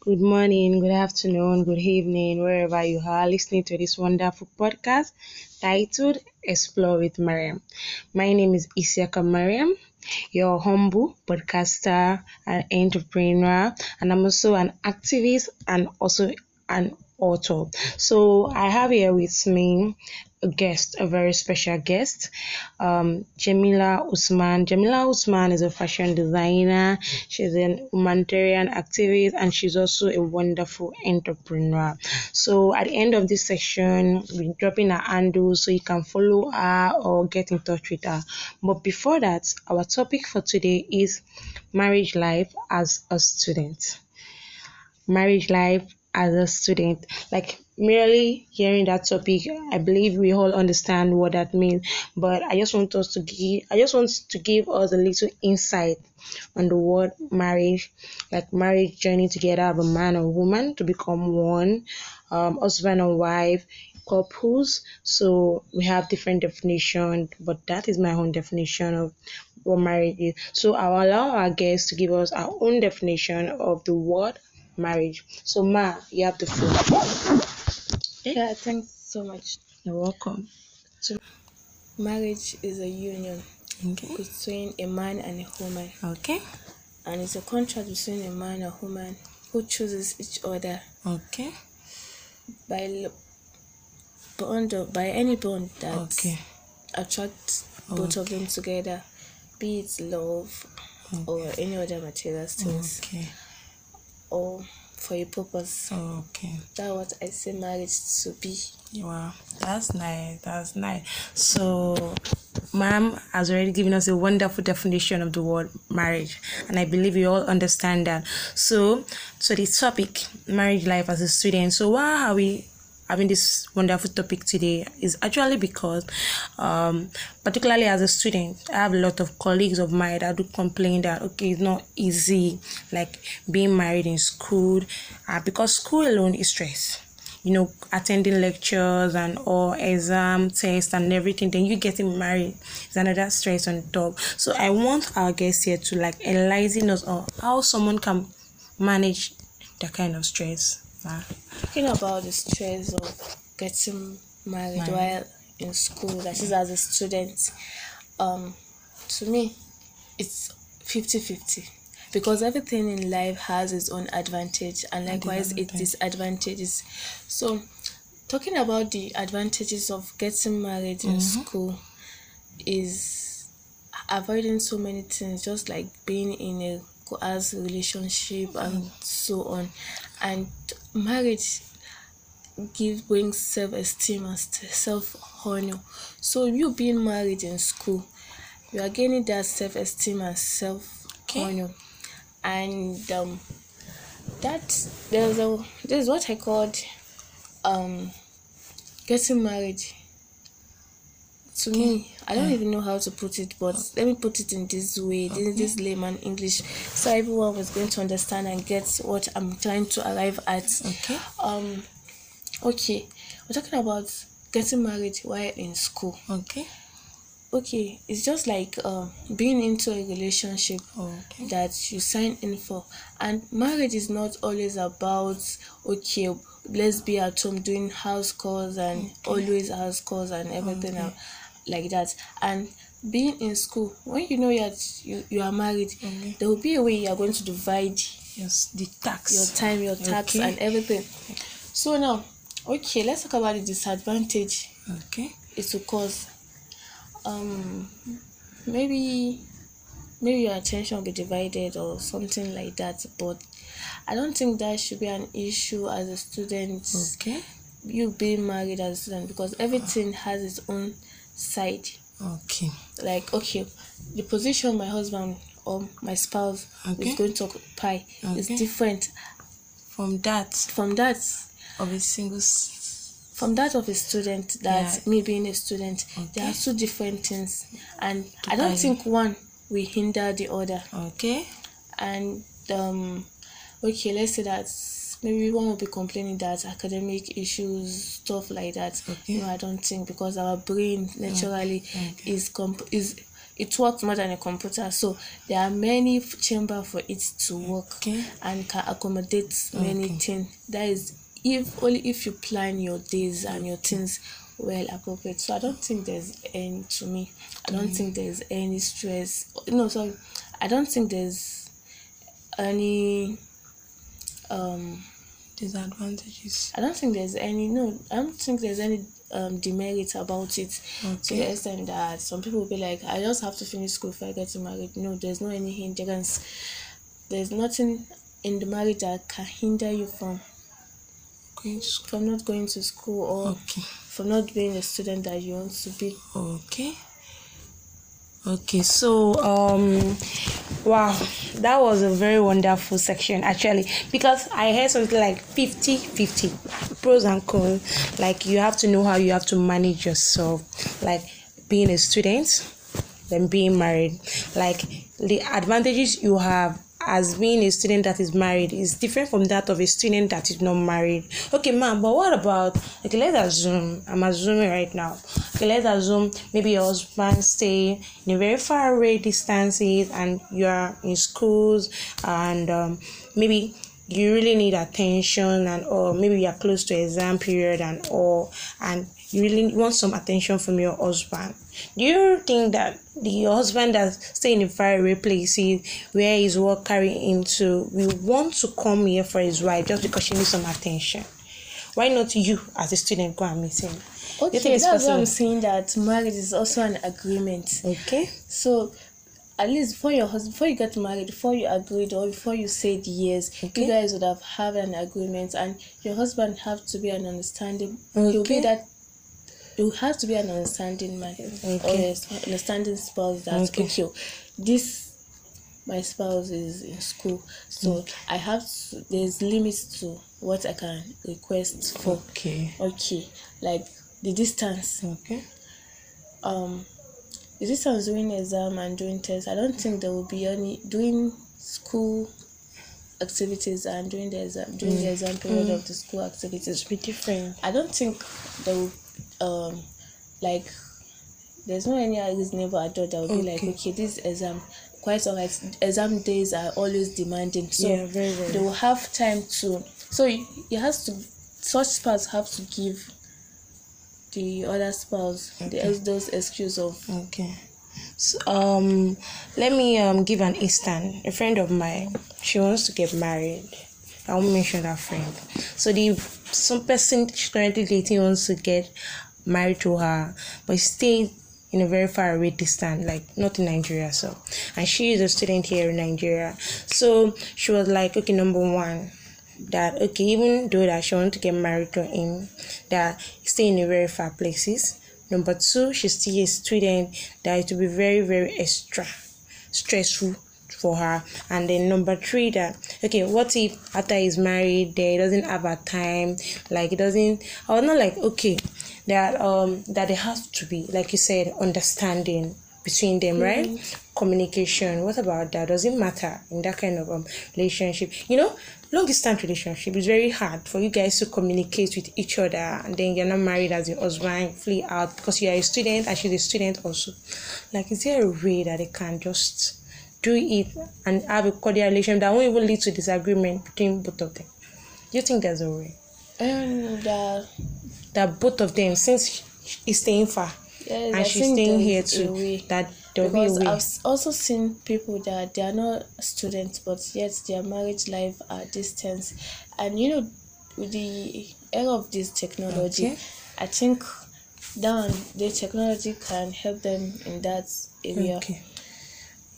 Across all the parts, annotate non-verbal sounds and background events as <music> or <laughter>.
good morning, good afternoon, good evening, wherever you are listening to this wonderful podcast titled Explore with Mariam. My name is Isiaka Mariam, your humble podcaster and entrepreneur, and I'm also an activist and also an author. So I have here with me a guest, a very special guest, um, Jamila Usman. Jamila Usman is a fashion designer. She's an humanitarian activist, and she's also a wonderful entrepreneur. So at the end of this section, we're dropping her handle so you can follow her or get in touch with her. But before that, our topic for today is marriage life as a student. Marriage life as a student. Like merely hearing that topic, I believe we all understand what that means. But I just want us to give I just want to give us a little insight on the word marriage, like marriage journey together of a man or woman to become one, um, husband and wife, couples. So we have different definitions, but that is my own definition of what marriage is. So I'll allow our guests to give us our own definition of the word marriage. So Ma, you have the floor. Eh? Yeah, thanks so much. You're welcome. So, marriage is a union Okay. between a man and a woman, Okay. and it's a contract between a man and a woman who chooses each other Okay. by bond or by any bond that Okay. attracts both of them together, be it love or any other material things, Okay. Or for a purpose. Okay. That's what I say marriage to be. Wow, that's nice. That's nice. So, ma'am has already given us a wonderful definition of the word marriage, and I believe you all understand that. So, so the topic marriage life as a student. So, why are we having this wonderful topic today? Is actually because, um, particularly as a student, I have a lot of colleagues of mine that do complain that okay, it's not easy, like being married in school, uh, because school alone is stress you know, attending lectures and all exam tests and everything, then you getting married is another stress on top. So I want our guests here to like enlighten us on how someone can manage that kind of stress. Talking about the stress of getting married Married. while in school, that is as a student, um, to me, it's 50 50 because everything in life has its own advantage and likewise its disadvantages. So, talking about the advantages of getting married in school is avoiding so many things, just like being in a coerced relationship and so on. And marriage give brings self-esteem and self-honor. So you being married in school, you are gaining that self-esteem and self-honor. And um, that there's a this is what I called um getting married. To me, I don't even know how to put it, but let me put it in this way, this, this layman English, so everyone was going to understand and get what I'm trying to arrive at. Okay. Um, okay, we're talking about getting married while in school. Okay. Okay, it's just like um being into a relationship Okay. that you sign in for, and marriage is not always about okay, let's be at home doing house calls and always house calls and everything Okay. Like that. And being in school, when you know that you, you are married, Okay. there will be a way you are going to divide Yes, the tax. your time, your tax, Okay. and everything. So now, okay, let's talk about the disadvantage Okay. it will cause. Um, maybe, maybe your attention will be divided or something like that. But I don't think that should be an issue as a student. Okay. You being married as a student because everything has its own side. Okay. Like okay, the position my husband or my spouse Okay. is going to occupy is different From that from that of a single. from that of a student that Yeah. me being a student there are two different things and i don't think one will hinder the other Okay. and um okay let's say that maybe one will be complaining that academic issues stuff like that. Okay. no i don't think because our brain naturally okay. is comp is it works more than a computer. So there are many chamber for it to work Okay. and can accommodate many Okay. things that is if only if you plan your days and your things well appropriate. So i don't think there's any to me. I don't mm. think there's any stress. No sorry. I don't think there's any um Disadvantages. I don't think there's any no, I don't think there's any um demerit about it to the extent that some people will be like, I just have to finish school before I get married. No, there's no any hindrance. There's nothing in the marriage that can hinder you from Going to school. from not going to school or Okay. from not being a student that you want to be. Okay. Okay, so um wow, that was a very wonderful section actually because I heard something like 50 50 pros and cons. Like you have to know how you have to manage yourself, like being a student, then being married. Like the advantages you have as being a student that is married is different from that of a student that is not married. Okay, ma'am, but what about okay? Let's assume I'm assuming right now. Okay, let's assume maybe your husband stay in a very far away distances and you are in schools and um, maybe you really need attention and or maybe you are close to exam period and all and you really want some attention from your husband do you think that the husband that stay in a faraway places where his work carry him to will want to come here for his wife just because she needs some attention why not you as a student go and meet him Okay, that's what? I'm saying that marriage is also an agreement. okay So at least before your husband before you get married, before you agreed or before you said yes, Okay. you guys would have had an agreement and your husband have to be an understanding he'll Okay. be that you have to be an understanding man Okay. a understanding spouse that Okay. okay, this my spouse is in school. So mm. i have to there's limits to what i can request for. Okay. Okay. Like the distance. Okay. Um the distance during exam and during test i don't think there will be any doing school activities and during the exam during the mm. exam period mm. of the school activities. Will be different. I don't think there will um like there's no any reasonable adult that will be like Okay. okay this exam quite alright exam days are always demanding so Yeah, very, very. they will have time to so it has to such spouse have to give the other spouse the Okay. those excuse of Okay. So, um, let me um give an instant. A friend of mine, she wants to get married. I won't mention that friend. So the some person she's currently dating wants to get married to her, but stay in a very far away distance, like not in Nigeria. So, and she is a student here in Nigeria. So she was like, okay, number one, that okay, even though that she want to get married to him, that stay in a very far places. Number two, she's still a student that it will be very, very extra stressful for her. And then number three, that okay, what if after he's married, there he doesn't have a time, like he doesn't I was not like okay, that um that there has to be, like you said, understanding between them, right? Communication. What about that? Does it matter in that kind of um relationship? You know, long distance relationship is very hard for you guys to communicate with each other and then you're not married as your husband, flee out because you are a student and she's a student also. Like is there a way that they can just do it and have a cordial relationship that won't even lead to disagreement between both of them? Do you think there's a way? and uh, That both of them since he's staying far yes, and I she's staying here too, that there'll be a way. I've also seen people that they are not students, but yet their marriage life are distance, and you know, with the era of this technology, Okay. I think down the technology can help them in that area. Okay.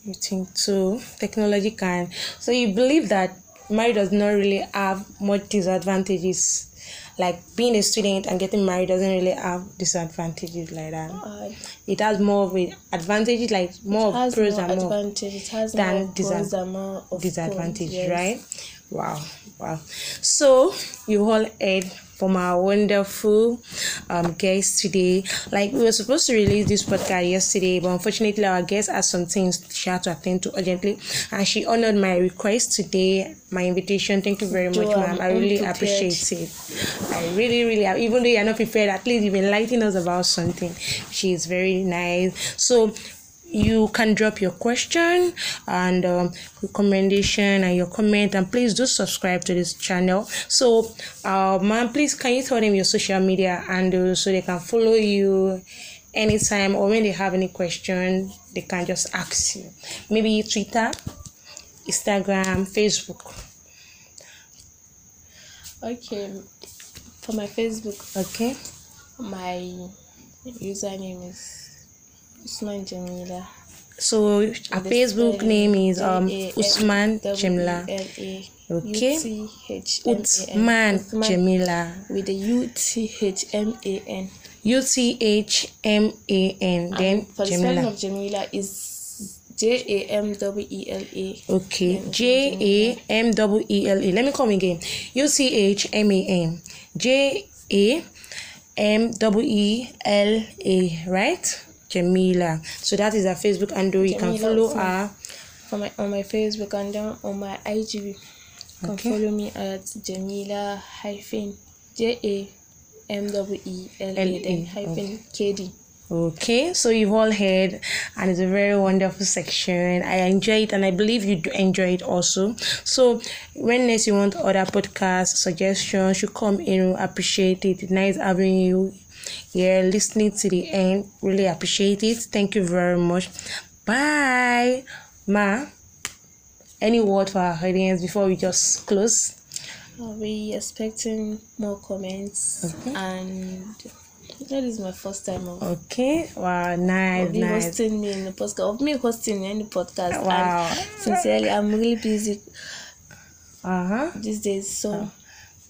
You think so? Technology can. So you believe that marriage does not really have much disadvantages, like being a student and getting married doesn't really have disadvantages like that. It has more of a advantages, like more it of pros more and more advantage. It has than more pros and more of disadvantage, yes. right? Wow, wow. So you all heard from our wonderful um guest today. Like we were supposed to release this podcast yesterday, but unfortunately our guest had some things she had to attend to urgently, and she honored my request today, my invitation. Thank you very much, ma'am. I'm really appreciate it. I really, really, even though you're not prepared, at least you've enlightened us about something. She is very nice. So you can drop your question and um, recommendation and your comment and please do subscribe to this channel. So uh man please can you tell them your social media and so they can follow you anytime or when they have any question they can just ask you. Maybe twitter instagram facebook. Okay. For my facebook okay. my username is Usman Jamila. So our Facebook name is um Usman Jamila. Okay. Usman Jamila. With the U T H M A N. U T H M A N. Then for the spelling of Jamila is J A M W E L A. Okay. J A M W E L A. Let me come again. U T H M A N. J A M W E L A. Right? Jamila. So that is our Facebook and you can follow her on my on my Facebook and then on my IG. You can okay. follow me at Jamila hyphen J A M W E L A then hyphen K D. Okay, so you've all heard, and it's a very wonderful section. I enjoy it, and I believe you do enjoy it also. So, when next you want other podcast suggestions, you come in, appreciate it. Nice having you yeah listening to the end. Really appreciate it. Thank you very much. Bye. Ma any word for our audience before we just close? Are we expecting more comments okay. and that is my first time of okay. Wow nice of nice. hosting me in the podcast of me hosting in the podcast wow. and sincerely i'm really busy uh-huh. these days so uh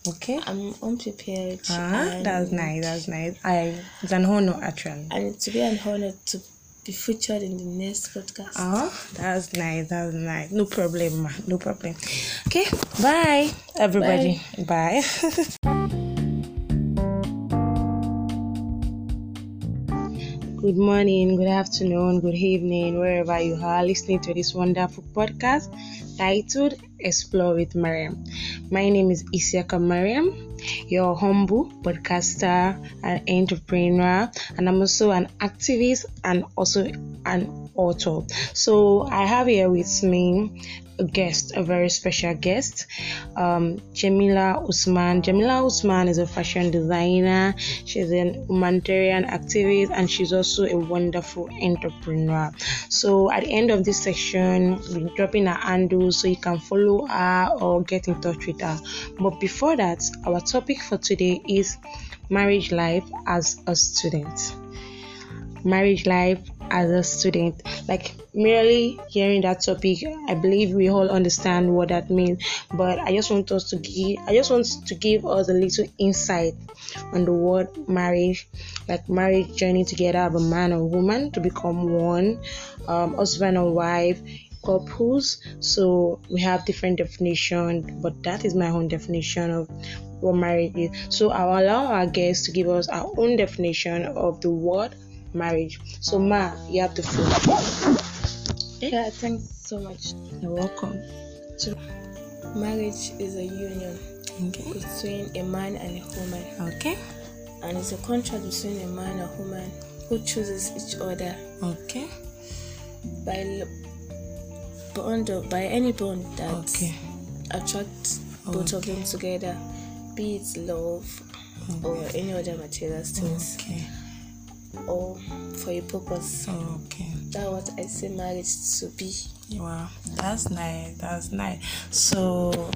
Okay. I'm unprepared. Ah, that's nice. That's nice. I it's an honor actually. And to be an honor to be featured in the next podcast. Ah, that's nice. That's nice. No problem, ma. No problem. Okay. Bye, everybody. Bye. bye. <laughs> good morning, good afternoon, good evening, wherever you are listening to this wonderful podcast titled Explore with Mariam. My name is Isiaka Mariam, your humble podcaster and entrepreneur, and I'm also an activist and also an author. So I have here with me a guest, a very special guest, um, Jamila Usman. Jamila Usman is a fashion designer, she's an humanitarian activist, and she's also a wonderful entrepreneur. So at the end of this section, we're dropping her handle so you can follow her or get in touch with her. But before that, our topic for today is marriage life as a student. Marriage life as a student. Like merely hearing that topic, I believe we all understand what that means. But I just want us to give I just want to give us a little insight on the word marriage, like marriage journey together of a man or woman to become one, um, husband and wife, couples. So we have different definition, but that is my own definition of what marriage is. So I'll allow our guests to give us our own definition of the word marriage. So, Ma, you have the floor. Eh? Yeah, thanks so much. You're welcome. So, marriage is a union okay. between a man and a woman. Okay. And it's a contract between a man and a woman who chooses each other. Okay. By bond, by any bond that okay. attracts both of them together, be it love okay. or any other material things. Okay or for a purpose. Oh, okay. That's what I say marriage to be. Wow, that's nice. That's nice. So,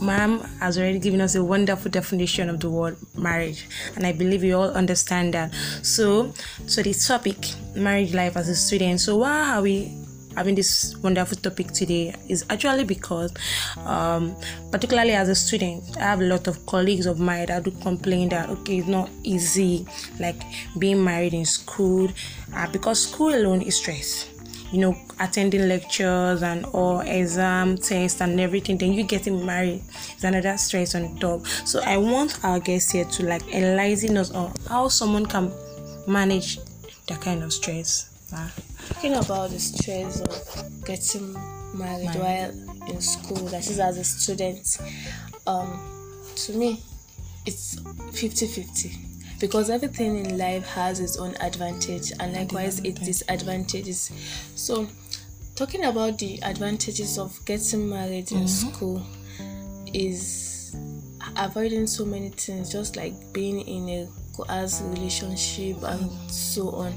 ma'am has already given us a wonderful definition of the word marriage, and I believe you all understand that. So, so the topic marriage life as a student. So, why are we having this wonderful topic today is actually because, um, particularly as a student, I have a lot of colleagues of mine that do complain that okay, it's not easy, like being married in school, uh, because school alone is stress. You know, attending lectures and all exam tests and everything. Then you getting married is another stress on top. So I want our guests here to like enlighten us on how someone can manage that kind of stress. Uh, talking about the stress of getting married while in school, that is as a student, um, to me, it's 50 50 because everything in life has its own advantage and likewise its disadvantages so talking about the advantages of getting married in Mm-hmm. school is avoiding so many things just like being in a coercive relationship and so on.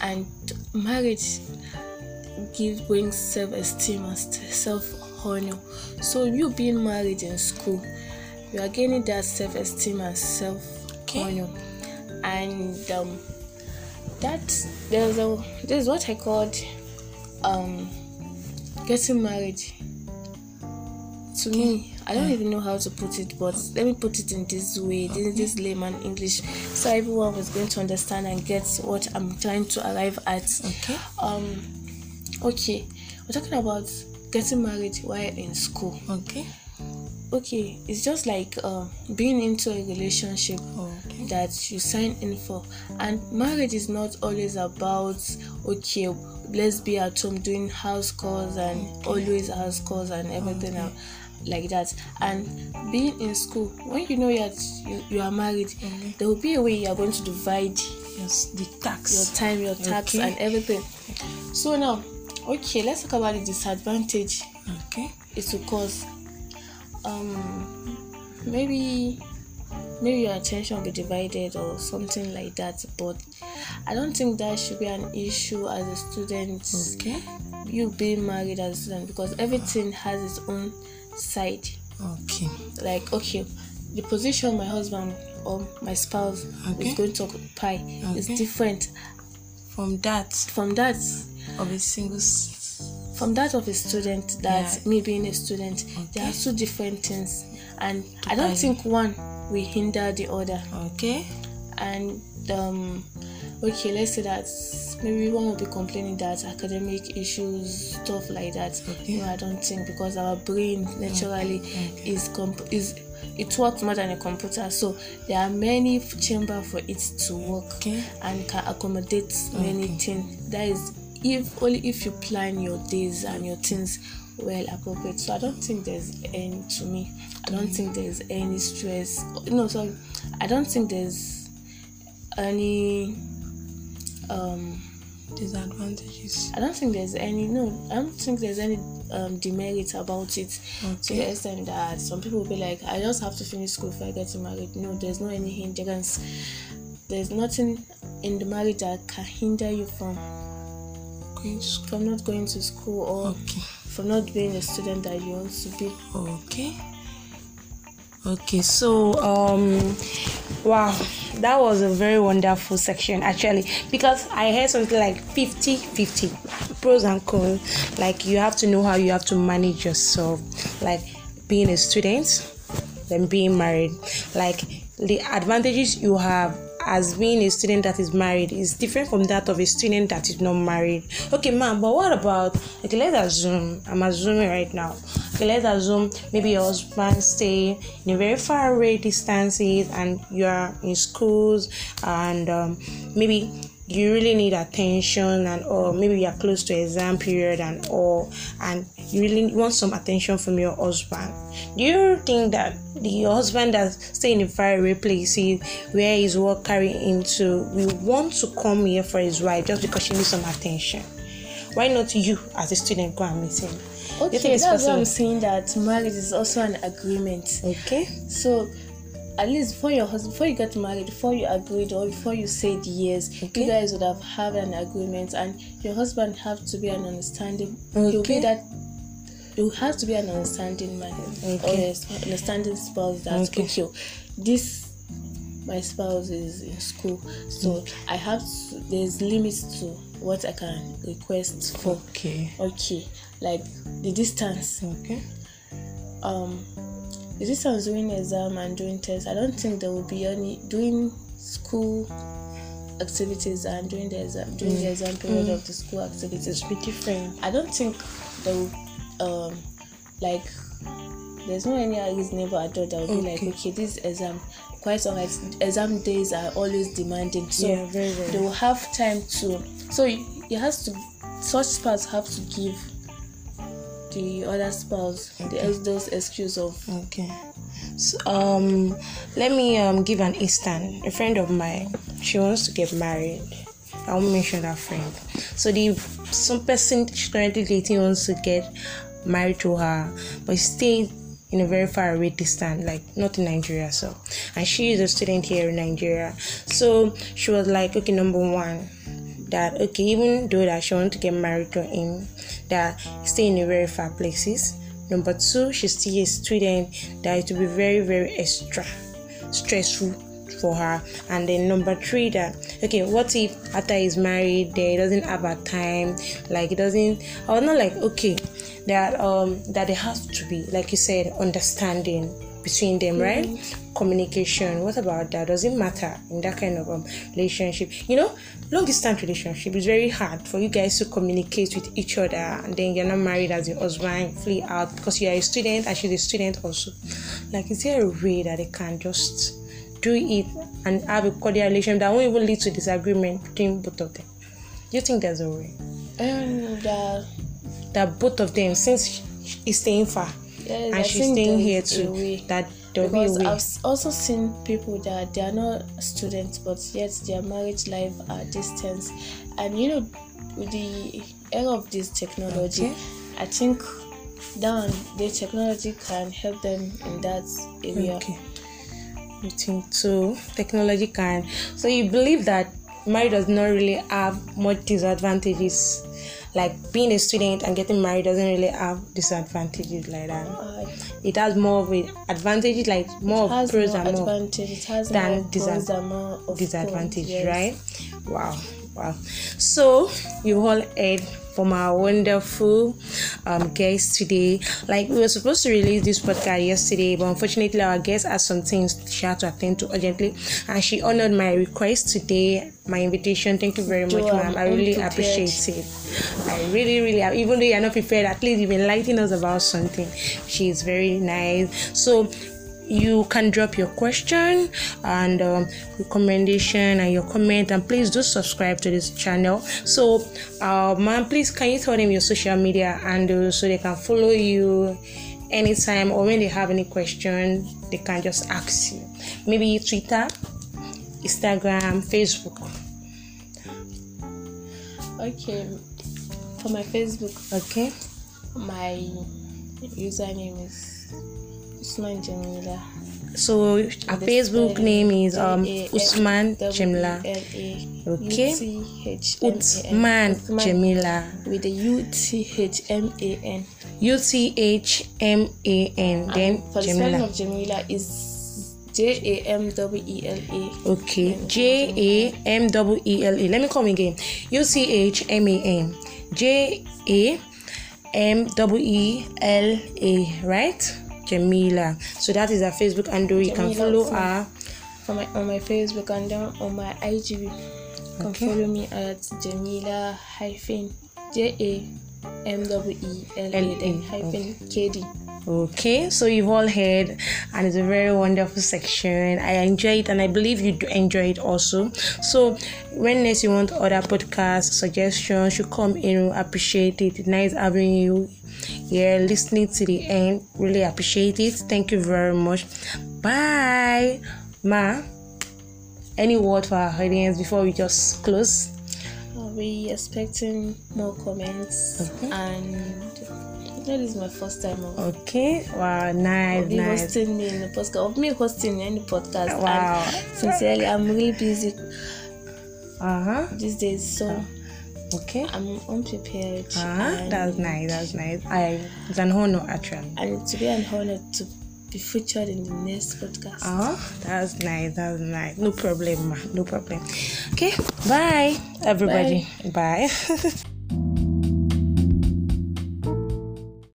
And marriage gives brings self-esteem and self-honor. So you being married in school you are gaining that self-esteem and self-honor. And um that there's a this is what i called um getting married to me i don't even know how to put it but let me put it in this way this, this layman english so everyone was going to understand and get what i'm trying to arrive at Okay. um okay we're talking about getting married while in school Okay. okay it's just like uh, being into a relationship Okay. that you sign in for and marriage is not always about okay let's be at home doing house calls and always house calls and everything Okay. uh, like that and being in school when you know you're, you, you are married Okay. there will be a way you are going to divide Yes, the your time your tax Okay. and everything so now okay let's talk about the disadvantage Okay. it will cause um maybe maybe your attention will be divided or something like that but i don't think that should be an issue as a student Okay. you being married as a student because everything has its own side Okay. like okay the position my husband or my spouse Okay. is going to occupy is different From that from that of a single. from that of a student that Yeah. me being a student there are two different things and i don't think one will hinder the other Okay. and um okay let's say that maybe one will be complaining that academic issues stuff like that. Okay. no i don't think because our brain naturally Okay. is comp- is it works more than a computer. So there are many chamber for it to work Okay. and can accommodate many things. That is if only if you plan your days and your things well appropriate. So i don't think there's any to me i don't think there's any stress. No sorry i don't think there's any um Disadvantages. i don't think there's any no i don't think there's any um demerit about it to the extent that some people will be like i just have to finish school before i get married no there's no any hindrance there's nothing in the marriage that can hinder you from Going to school. from not going to school or Okay. from not being a student that you want to be Okay. Okay, so um wow, that was a very wonderful section actually because I heard something like 50 50 pros and cons. Like you have to know how you have to manage yourself, like being a student, then being married. Like the advantages you have as being a student that is married is different from that of a student that is not married. Okay, ma'am, but what about okay? Let's assume I'm assuming right now. Okay, let's assume maybe your husband stay in a very far away distances and you are in schools and um, maybe you really need attention and or maybe you are close to exam period and all and you really want some attention from your husband. Do you think that the husband that stay in a faraway place where his work carry him to will want to come here for his wife just because she needs some attention? Why not you as a student go and meet him? Do you think okay that's what i'm saying that marriage is also an agreement. Okay. So at least before your husband before you get married before you agreed or before you said yes Okay. you guys would have had an agreement and your husband have to be an understanding he'll be that you have to be an understanding man. Or Okay. an understanding spouse that Okay. okay, this my spouse is in school so i have to there's limits to what i can request for. Okay. Okay like the distance. Okay. Um the distance doing exam and doing test? I don't think there will be any doing school activities and during the exam during the exam period of the school activities. Be different. I don't think there will um like there's no any reasonable adult that will be like Okay. okay this exam quite alright exam days are always demanding. So Yeah, very, very. they will have time to so it has to such spouse have to give the other spouse the Okay. those excuse of Okay. So, um, let me um give an instant. A friend of mine, she wants to get married. I won't mention that friend. So the some person she's currently dating wants to get married to her, but stay in a very far away distance, like not in Nigeria. So, and she is a student here in Nigeria. So she was like, okay, number one, that okay, even though that she wants to get married to him, that stay in very far places. Number two, she's still a student that it will be very, very extra stressful for her. And then number three, that okay, what if after he's married, there he doesn't have a time, like he doesn't, I or not like okay, that um that there has to be, like you said, understanding between them, right? Mm-hmm. Communication. What about that? Does it matter in that kind of um, relationship? You know, long distance relationship is very hard for you guys to communicate with each other, and then you're not married as your husband, flee out because you are a student and she's a student also. Like, is there a way that they can just do it and have a cordial relationship that won't even lead to disagreement between both of them? Do you think there's a way? Um, that that both of them, since he's staying far yes, and I she's staying here too, that there'll because be a way. I've also seen people that they are not students but yet their marriage life are distance and you know with the era of this technology Okay. I think down the technology can help them in that area Okay. You think so? Technology can. So you believe that marriage does not really have much disadvantages, like being a student and getting married doesn't really have disadvantages like that. Uh, It has more of a advantages, like more it of pros more and more advantage it has than more pros and more of disadvantage, cons, yes. right? Wow, wow. So you all heard from our wonderful um guest today. Like we were supposed to release this podcast yesterday, but unfortunately our guest had some things she had to attend to urgently, and she honored my request today, my invitation. Thank you very much, ma'am. I'm really appreciate it. I really, really, even though you're not prepared, at least you've enlightened us about something. She's very nice. So you can drop your question and um, recommendation and your comment and please do subscribe to this channel. So uh man please can you tell them your social media handles so they can follow you anytime or when they have any question they can just ask you. Maybe twitter instagram facebook. Okay. For my facebook okay. my username is Usman Jamila so our facebook name is um usman jemla Okay. usman jamila with the U T H M A N. u-t-h-m-a-n then For the spelling of Jamila is J A M W E L A. Okay, J A M W E L A. Let me come again. U C H M A N. J A M W E L A. Right? Jamila. So that is her Facebook handle. You can follow her. For my on my Facebook and then on my IG, you can Okay. follow me at Jamila hyphen J A M W E L A hyphen K D. Okay, so you've all heard, and it's a very wonderful section. I enjoy it, and I believe you do enjoy it also. So, when next you want other podcast suggestions, you come in. We appreciate it. Nice having you here, listening to the end. Really appreciate it. Thank you very much. Bye, Ma. Any word for our audience before we just close? I'll be expecting more comments Okay. and that is my first time Okay. Wow. Nice. of you Nice. hosting me in the podcast of me hosting any podcast Wow. and sincerely i'm really busy Uh huh. these days so Okay. i'm unprepared and, that's nice. That's nice. I it's an honor actually. and to be an honor to be featured in the next podcast Ah, that's nice. That's nice. No problem, ma. No problem. Okay. Bye, everybody. bye. <laughs>